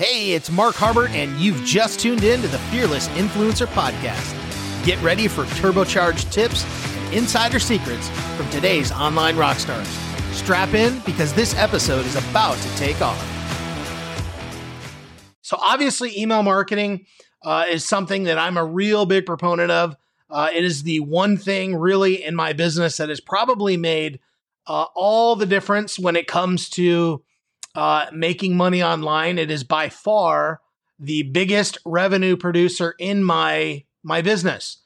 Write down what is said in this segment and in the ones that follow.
Hey, it's Mark Harbert, and you've just tuned in to the Fearless Influencer Podcast. Get ready for turbocharged tips and insider secrets from today's online rock stars. Strap in because this episode is about to take off. So, obviously, email marketing uh, is something that I'm a real big proponent of. Uh, it is the one thing really in my business that has probably made uh, all the difference when it comes to uh, making money online. It is by far the biggest revenue producer in my my business.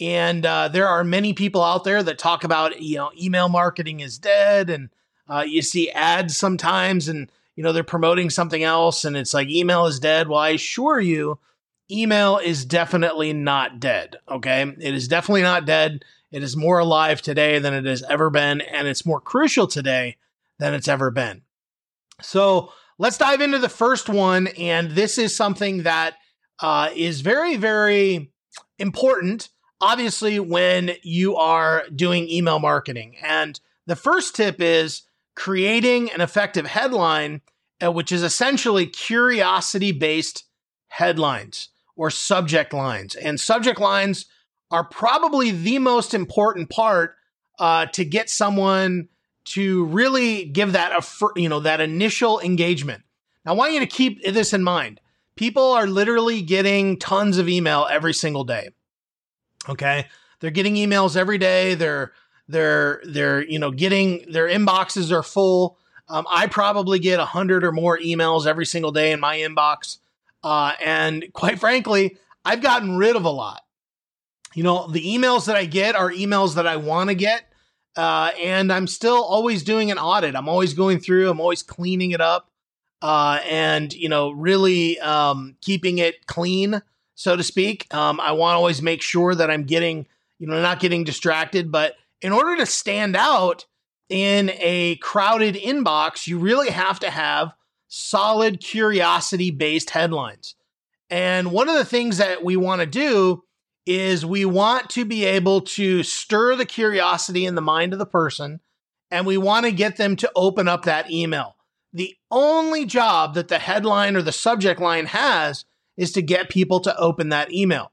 And uh, there are many people out there that talk about you know email marketing is dead, and uh, you see ads sometimes, and you know they're promoting something else, and it's like email is dead. Well, I assure you, email is definitely not dead. Okay, it is definitely not dead. It is more alive today than it has ever been, and it's more crucial today than it's ever been. So let's dive into the first one. And this is something that uh, is very, very important, obviously, when you are doing email marketing. And the first tip is creating an effective headline, uh, which is essentially curiosity based headlines or subject lines. And subject lines are probably the most important part uh, to get someone to really give that a you know that initial engagement. Now, I want you to keep this in mind. People are literally getting tons of email every single day. Okay, they're getting emails every day. They're they're they're you know getting their inboxes are full. Um, I probably get a hundred or more emails every single day in my inbox, uh, and quite frankly, I've gotten rid of a lot. You know, the emails that I get are emails that I want to get uh, and I'm still always doing an audit. I'm always going through, I'm always cleaning it up, uh, and, you know, really um, keeping it clean, so to speak. Um, I want to always make sure that I'm getting, you know, not getting distracted. But in order to stand out in a crowded inbox, you really have to have solid curiosity based headlines. And one of the things that we want to do is we want to be able to stir the curiosity in the mind of the person and we want to get them to open up that email. The only job that the headline or the subject line has is to get people to open that email.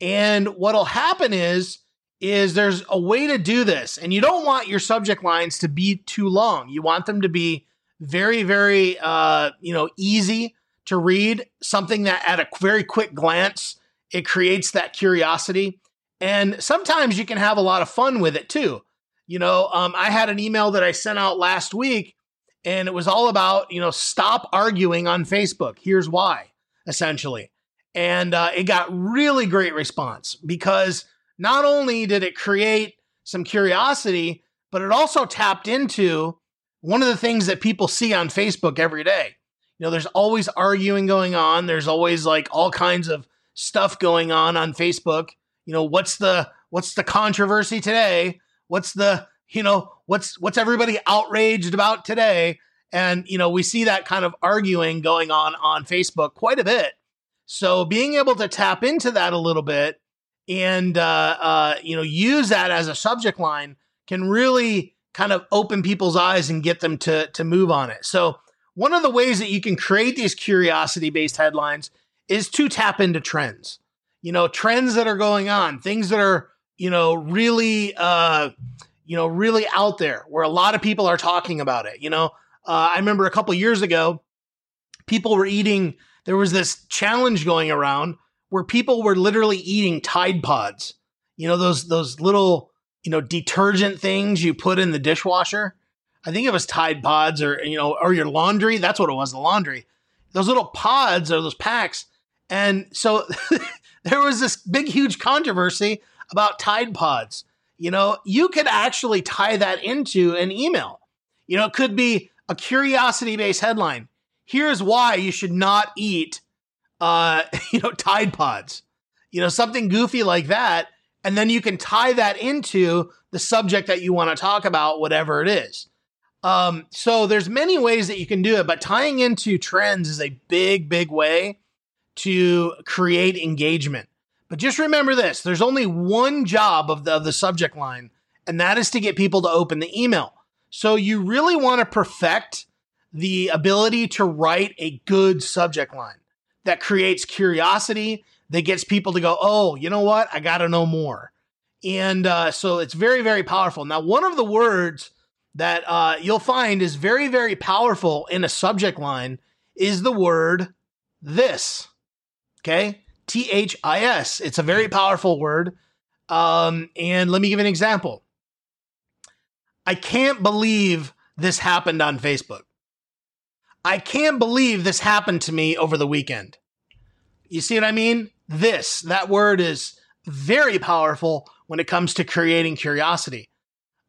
And what'll happen is is there's a way to do this and you don't want your subject lines to be too long. You want them to be very very uh, you know easy to read, something that at a very quick glance it creates that curiosity. And sometimes you can have a lot of fun with it too. You know, um, I had an email that I sent out last week and it was all about, you know, stop arguing on Facebook. Here's why, essentially. And uh, it got really great response because not only did it create some curiosity, but it also tapped into one of the things that people see on Facebook every day. You know, there's always arguing going on. There's always like all kinds of stuff going on on Facebook. You know, what's the what's the controversy today? What's the you know what's what's everybody outraged about today? And you know, we see that kind of arguing going on on Facebook quite a bit. So being able to tap into that a little bit and uh, uh, you know use that as a subject line can really kind of open people's eyes and get them to to move on it. So one of the ways that you can create these curiosity based headlines is to tap into trends. You know, trends that are going on, things that are, you know, really uh, you know, really out there where a lot of people are talking about it. You know, uh, I remember a couple years ago, people were eating. There was this challenge going around where people were literally eating Tide Pods. You know those those little you know detergent things you put in the dishwasher. I think it was Tide Pods or you know or your laundry. That's what it was. The laundry. Those little pods or those packs and so there was this big, huge controversy about Tide Pods. You know, you could actually tie that into an email. You know, it could be a curiosity based headline. Here's why you should not eat, uh, you know, Tide Pods. You know, something goofy like that. And then you can tie that into the subject that you want to talk about, whatever it is. Um, so there's many ways that you can do it, but tying into trends is a big, big way to create engagement. But just remember this there's only one job of the, of the subject line, and that is to get people to open the email. So you really want to perfect the ability to write a good subject line that creates curiosity, that gets people to go, oh, you know what? I got to know more. And uh, so it's very, very powerful. Now, one of the words that uh, you'll find is very, very powerful in a subject line is the word this. Okay. T H I S. It's a very powerful word. Um, and let me give an example. I can't believe this happened on Facebook. I can't believe this happened to me over the weekend. You see what I mean? This, that word is very powerful when it comes to creating curiosity.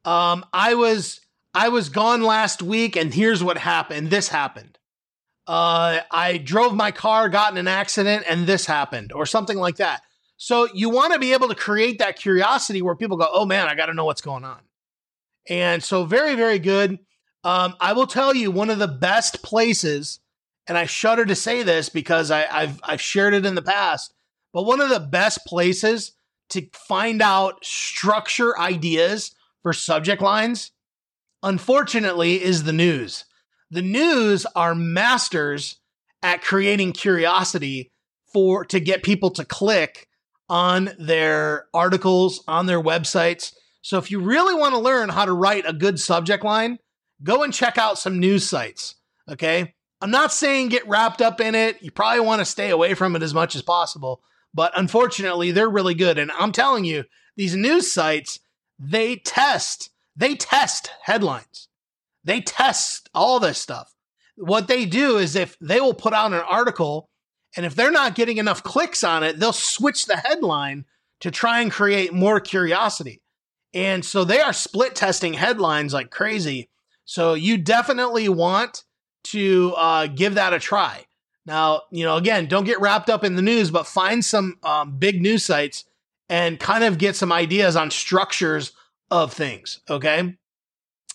Um, I was I was gone last week, and here's what happened. This happened. Uh, I drove my car, got in an accident, and this happened, or something like that. So you want to be able to create that curiosity where people go, "Oh man, I got to know what's going on." And so, very, very good. Um, I will tell you one of the best places, and I shudder to say this because I, I've I've shared it in the past, but one of the best places to find out structure ideas for subject lines, unfortunately, is the news. The news are masters at creating curiosity for to get people to click on their articles, on their websites. So if you really want to learn how to write a good subject line, go and check out some news sites. Okay. I'm not saying get wrapped up in it. You probably want to stay away from it as much as possible. But unfortunately, they're really good. And I'm telling you, these news sites, they test, they test headlines. They test all this stuff. What they do is if they will put out an article and if they're not getting enough clicks on it, they'll switch the headline to try and create more curiosity. And so they are split testing headlines like crazy. So you definitely want to uh, give that a try. Now, you know, again, don't get wrapped up in the news, but find some um, big news sites and kind of get some ideas on structures of things. Okay.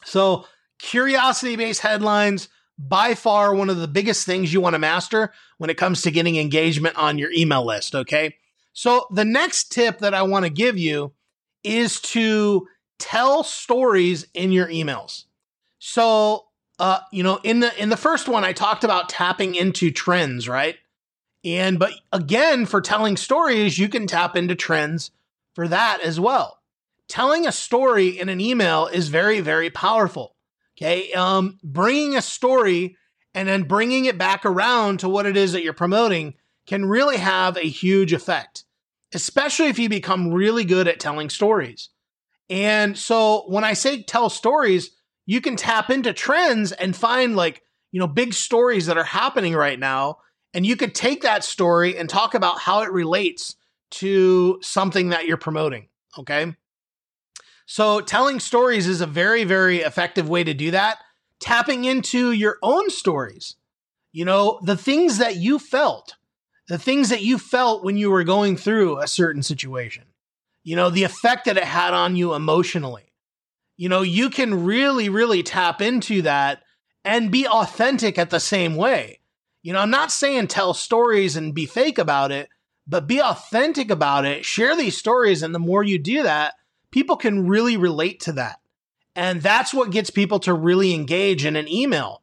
So, curiosity based headlines, by far one of the biggest things you want to master when it comes to getting engagement on your email list. Okay. So, the next tip that I want to give you is to tell stories in your emails. So, uh, you know, in the in the first one, I talked about tapping into trends, right? And but again, for telling stories, you can tap into trends for that as well. Telling a story in an email is very, very powerful. Okay, um, bringing a story and then bringing it back around to what it is that you're promoting can really have a huge effect, especially if you become really good at telling stories. And so when I say tell stories, you can tap into trends and find like, you know, big stories that are happening right now. And you could take that story and talk about how it relates to something that you're promoting. Okay. So telling stories is a very, very effective way to do that. Tapping into your own stories, you know, the things that you felt, the things that you felt when you were going through a certain situation, you know, the effect that it had on you emotionally you know, you can really, really tap into that and be authentic at the same way. You know, I'm not saying tell stories and be fake about it, but be authentic about it. Share these stories. And the more you do that, people can really relate to that. And that's what gets people to really engage in an email.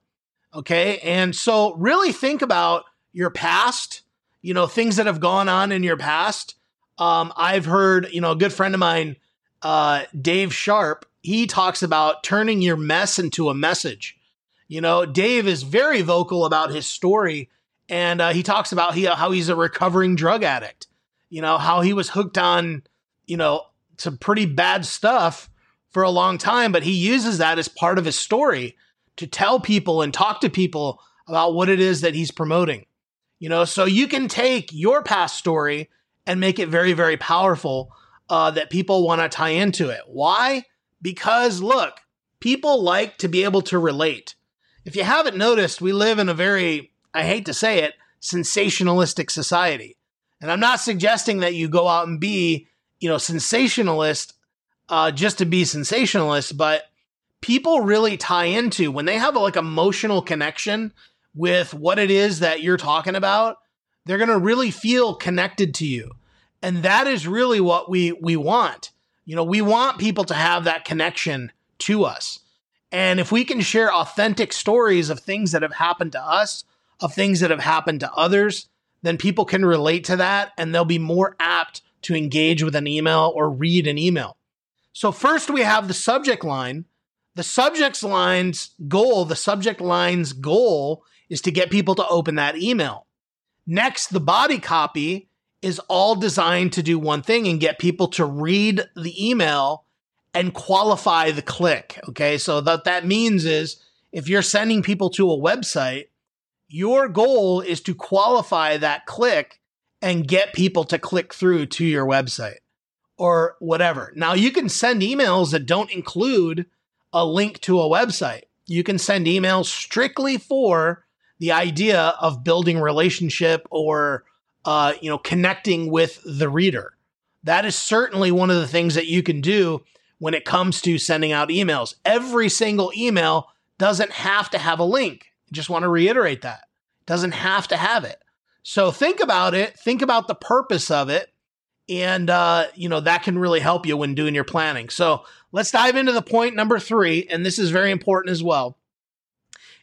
Okay. And so really think about your past, you know, things that have gone on in your past. Um, I've heard, you know, a good friend of mine, uh, Dave Sharpe, he talks about turning your mess into a message. You know, Dave is very vocal about his story, and uh, he talks about he, how he's a recovering drug addict. You know, how he was hooked on, you know, some pretty bad stuff for a long time, but he uses that as part of his story to tell people and talk to people about what it is that he's promoting. You know, so you can take your past story and make it very, very powerful uh, that people want to tie into it. Why? Because look, people like to be able to relate. If you haven't noticed, we live in a very, I hate to say it, sensationalistic society. And I'm not suggesting that you go out and be, you know, sensationalist uh, just to be sensationalist, but people really tie into when they have a, like emotional connection with what it is that you're talking about, they're going to really feel connected to you. And that is really what we we want. You know, we want people to have that connection to us. And if we can share authentic stories of things that have happened to us, of things that have happened to others, then people can relate to that and they'll be more apt to engage with an email or read an email. So, first we have the subject line. The subject line's goal, the subject line's goal is to get people to open that email. Next, the body copy is all designed to do one thing and get people to read the email and qualify the click. Okay. So that that means is if you're sending people to a website, your goal is to qualify that click and get people to click through to your website or whatever. Now you can send emails that don't include a link to a website. You can send emails strictly for the idea of building relationship or uh, you know connecting with the reader. That is certainly one of the things that you can do when it comes to sending out emails. Every single email doesn't have to have a link. I just want to reiterate that. Doesn't have to have it. So think about it, think about the purpose of it, and uh, you know that can really help you when doing your planning. So let's dive into the point number three, and this is very important as well.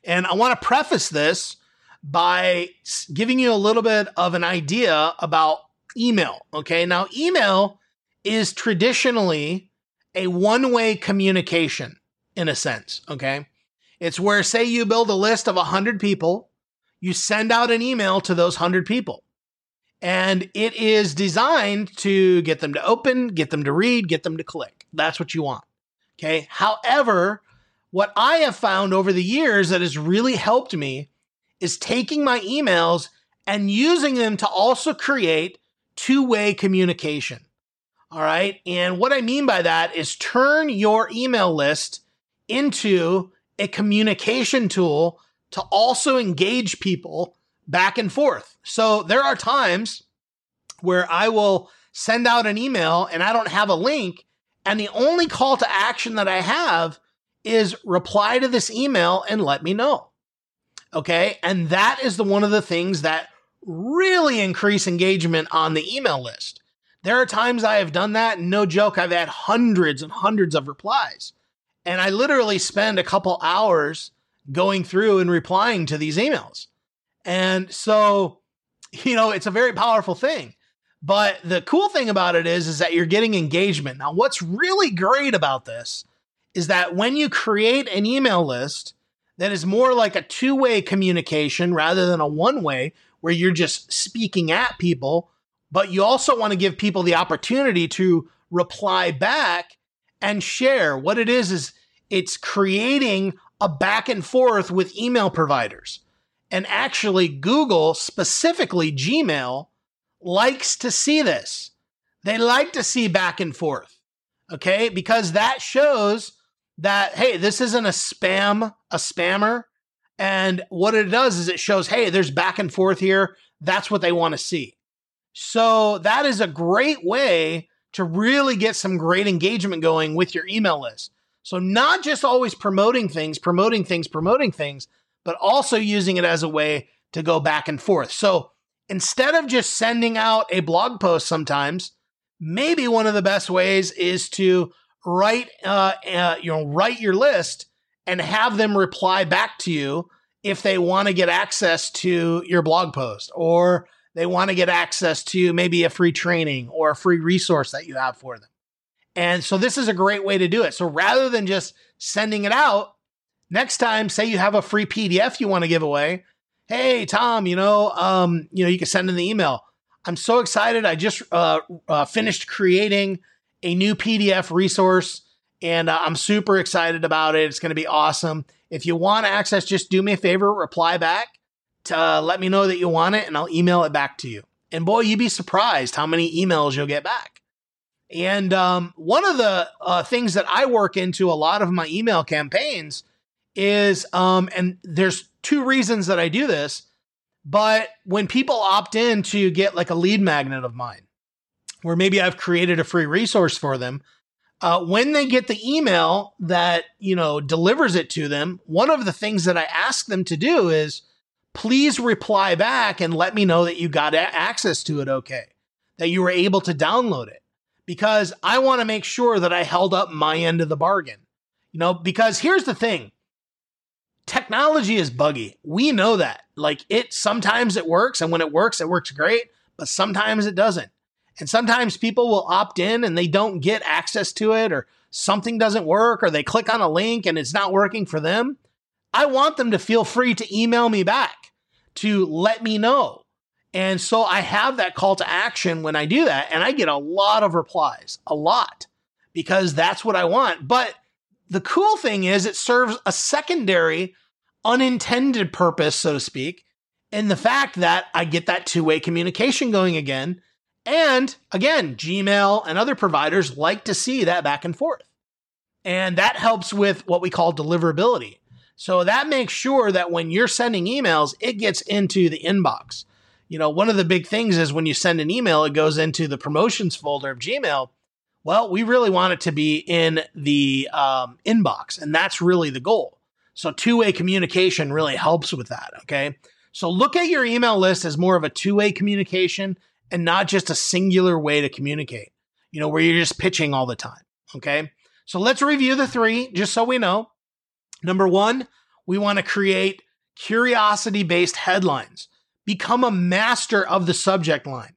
And I want to preface this by giving you a little bit of an idea about email. Okay. Now, email is traditionally a one way communication in a sense. Okay. It's where, say, you build a list of 100 people, you send out an email to those 100 people. And it is designed to get them to open, get them to read, get them to click. That's what you want. Okay. However, what I have found over the years that has really helped me is taking my emails and using them to also create two way communication. All right. And what I mean by that is turn your email list into a communication tool to also engage people back and forth. So there are times where I will send out an email and I don't have a link. And the only call to action that I have is reply to this email and let me know. Okay. And that is the one of the things that really increase engagement on the email list. There are times I have done that, and no joke, I've had hundreds and hundreds of replies. And I literally spend a couple hours going through and replying to these emails. And so, you know, it's a very powerful thing. But the cool thing about it is, is that you're getting engagement. Now, what's really great about this is that when you create an email list, that is more like a two way communication rather than a one way where you're just speaking at people, but you also want to give people the opportunity to reply back and share. What it is, is it's creating a back and forth with email providers. And actually, Google, specifically Gmail, likes to see this. They like to see back and forth. Okay. Because that shows that hey, this isn't a spam, a spammer. And what it does is it shows, hey, there's back and forth here. That's what they want to see. So that is a great way to really get some great engagement going with your email list. So not just always promoting things, promoting things, promoting things, but also using it as a way to go back and forth. So instead of just sending out a blog post sometimes, maybe one of the best ways is to write uh, uh, you know write your list and have them reply back to you if they want to get access to your blog post or they want to get access to maybe a free training or a free resource that you have for them. And so this is a great way to do it. So rather than just sending it out, next time say you have a free PDF you want to give away, hey Tom, you know, um, you know, you can send in the email. I'm so excited. I just uh, uh, finished creating a new PDF resource, and uh, I'm super excited about it. It's going to be awesome. If you want access, just do me a favor, reply back to uh, let me know that you want it, and I'll email it back to you. And boy, you'd be surprised how many emails you'll get back. And um, one of the uh, things that I work into a lot of my email campaigns is, um, and there's two reasons that I do this, but when people opt in to get like a lead magnet of mine, where maybe I've created a free resource for them. Uh, when they get the email that you know delivers it to them, one of the things that I ask them to do is please reply back and let me know that you got access to it okay, that you were able to download it, because I want to make sure that I held up my end of the bargain. You know, because here's the thing technology is buggy. We know that. Like it sometimes it works, and when it works, it works great, but sometimes it doesn't. And sometimes people will opt in and they don't get access to it, or something doesn't work, or they click on a link and it's not working for them. I want them to feel free to email me back to let me know. And so I have that call to action when I do that, and I get a lot of replies, a lot, because that's what I want. But the cool thing is, it serves a secondary, unintended purpose, so to speak, in the fact that I get that two way communication going again. And again, Gmail and other providers like to see that back and forth. And that helps with what we call deliverability. So that makes sure that when you're sending emails, it gets into the inbox. You know, one of the big things is when you send an email, it goes into the promotions folder of Gmail. Well, we really want it to be in the um, inbox, and that's really the goal. So, two way communication really helps with that. Okay. So, look at your email list as more of a two way communication and not just a singular way to communicate, you know, where you're just pitching all the time. Okay. So, let's review the three just so we know. Number one, we want to create curiosity based headlines. Become a master of the subject line.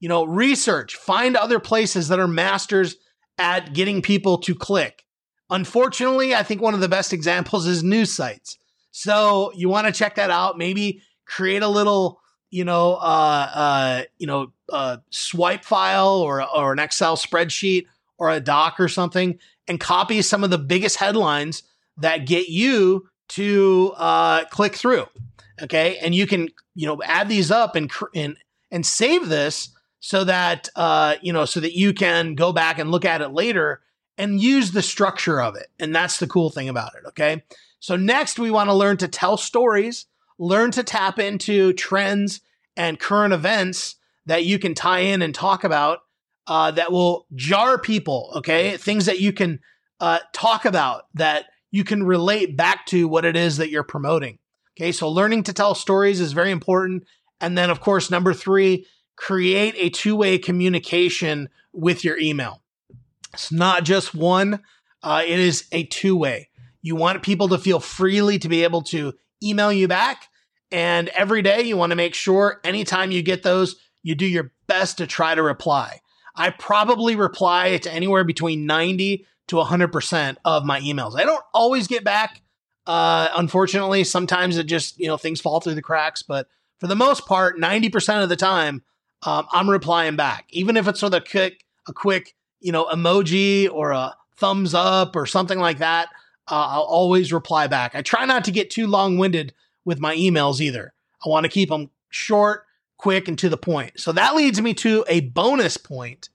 You know, research, find other places that are masters at getting people to click. Unfortunately, I think one of the best examples is news sites. So you want to check that out. Maybe create a little, you know, uh, uh, you know, uh, swipe file or or an Excel spreadsheet or a doc or something, and copy some of the biggest headlines that get you to uh, click through. Okay, and you can you know add these up and and and save this so that uh, you know so that you can go back and look at it later and use the structure of it. And that's the cool thing about it. Okay, so next we want to learn to tell stories, learn to tap into trends and current events that you can tie in and talk about uh, that will jar people. Okay, things that you can uh, talk about that you can relate back to what it is that you're promoting. Okay, so learning to tell stories is very important. And then, of course, number three, create a two way communication with your email. It's not just one, uh, it is a two way. You want people to feel freely to be able to email you back. And every day, you want to make sure anytime you get those, you do your best to try to reply. I probably reply to anywhere between 90 to 100% of my emails. I don't always get back. Uh, unfortunately, sometimes it just, you know, things fall through the cracks, but for the most part, 90% of the time, um, I'm replying back, even if it's with a quick, a quick, you know, emoji or a thumbs up or something like that. Uh, I'll always reply back. I try not to get too long winded with my emails either. I want to keep them short, quick, and to the point. So that leads me to a bonus point,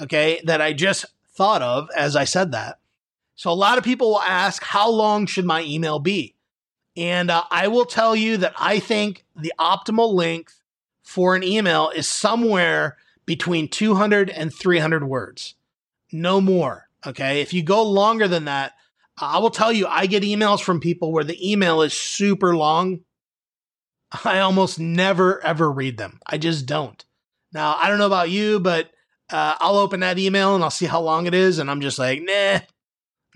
okay, that I just thought of as I said that. So a lot of people will ask, how long should my email be? And uh, I will tell you that I think the optimal length for an email is somewhere between 200 and 300 words. No more. Okay. If you go longer than that, I will tell you, I get emails from people where the email is super long. I almost never ever read them. I just don't. Now, I don't know about you, but uh, I'll open that email and I'll see how long it is, and I'm just like, nah,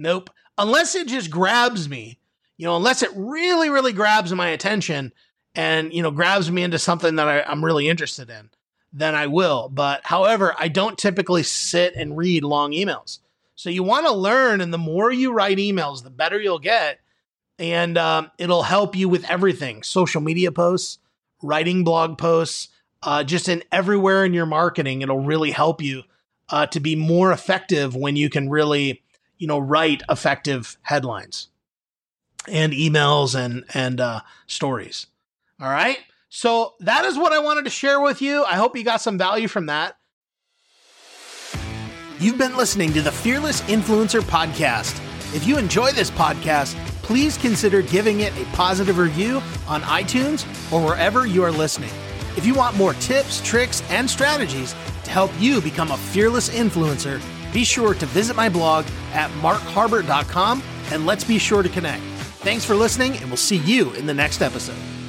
nope. Unless it just grabs me, you know, unless it really, really grabs my attention and, you know, grabs me into something that I, I'm really interested in, then I will. But however, I don't typically sit and read long emails. So you want to learn, and the more you write emails, the better you'll get. And um, it'll help you with everything social media posts, writing blog posts, uh, just in everywhere in your marketing. It'll really help you uh, to be more effective when you can really, you know, write effective headlines and emails and and uh, stories. All right. So that is what I wanted to share with you. I hope you got some value from that. You've been listening to the Fearless Influencer Podcast. If you enjoy this podcast, please consider giving it a positive review on iTunes or wherever you are listening. If you want more tips, tricks, and strategies to help you become a fearless influencer, be sure to visit my blog at markharbert.com and let's be sure to connect. Thanks for listening, and we'll see you in the next episode.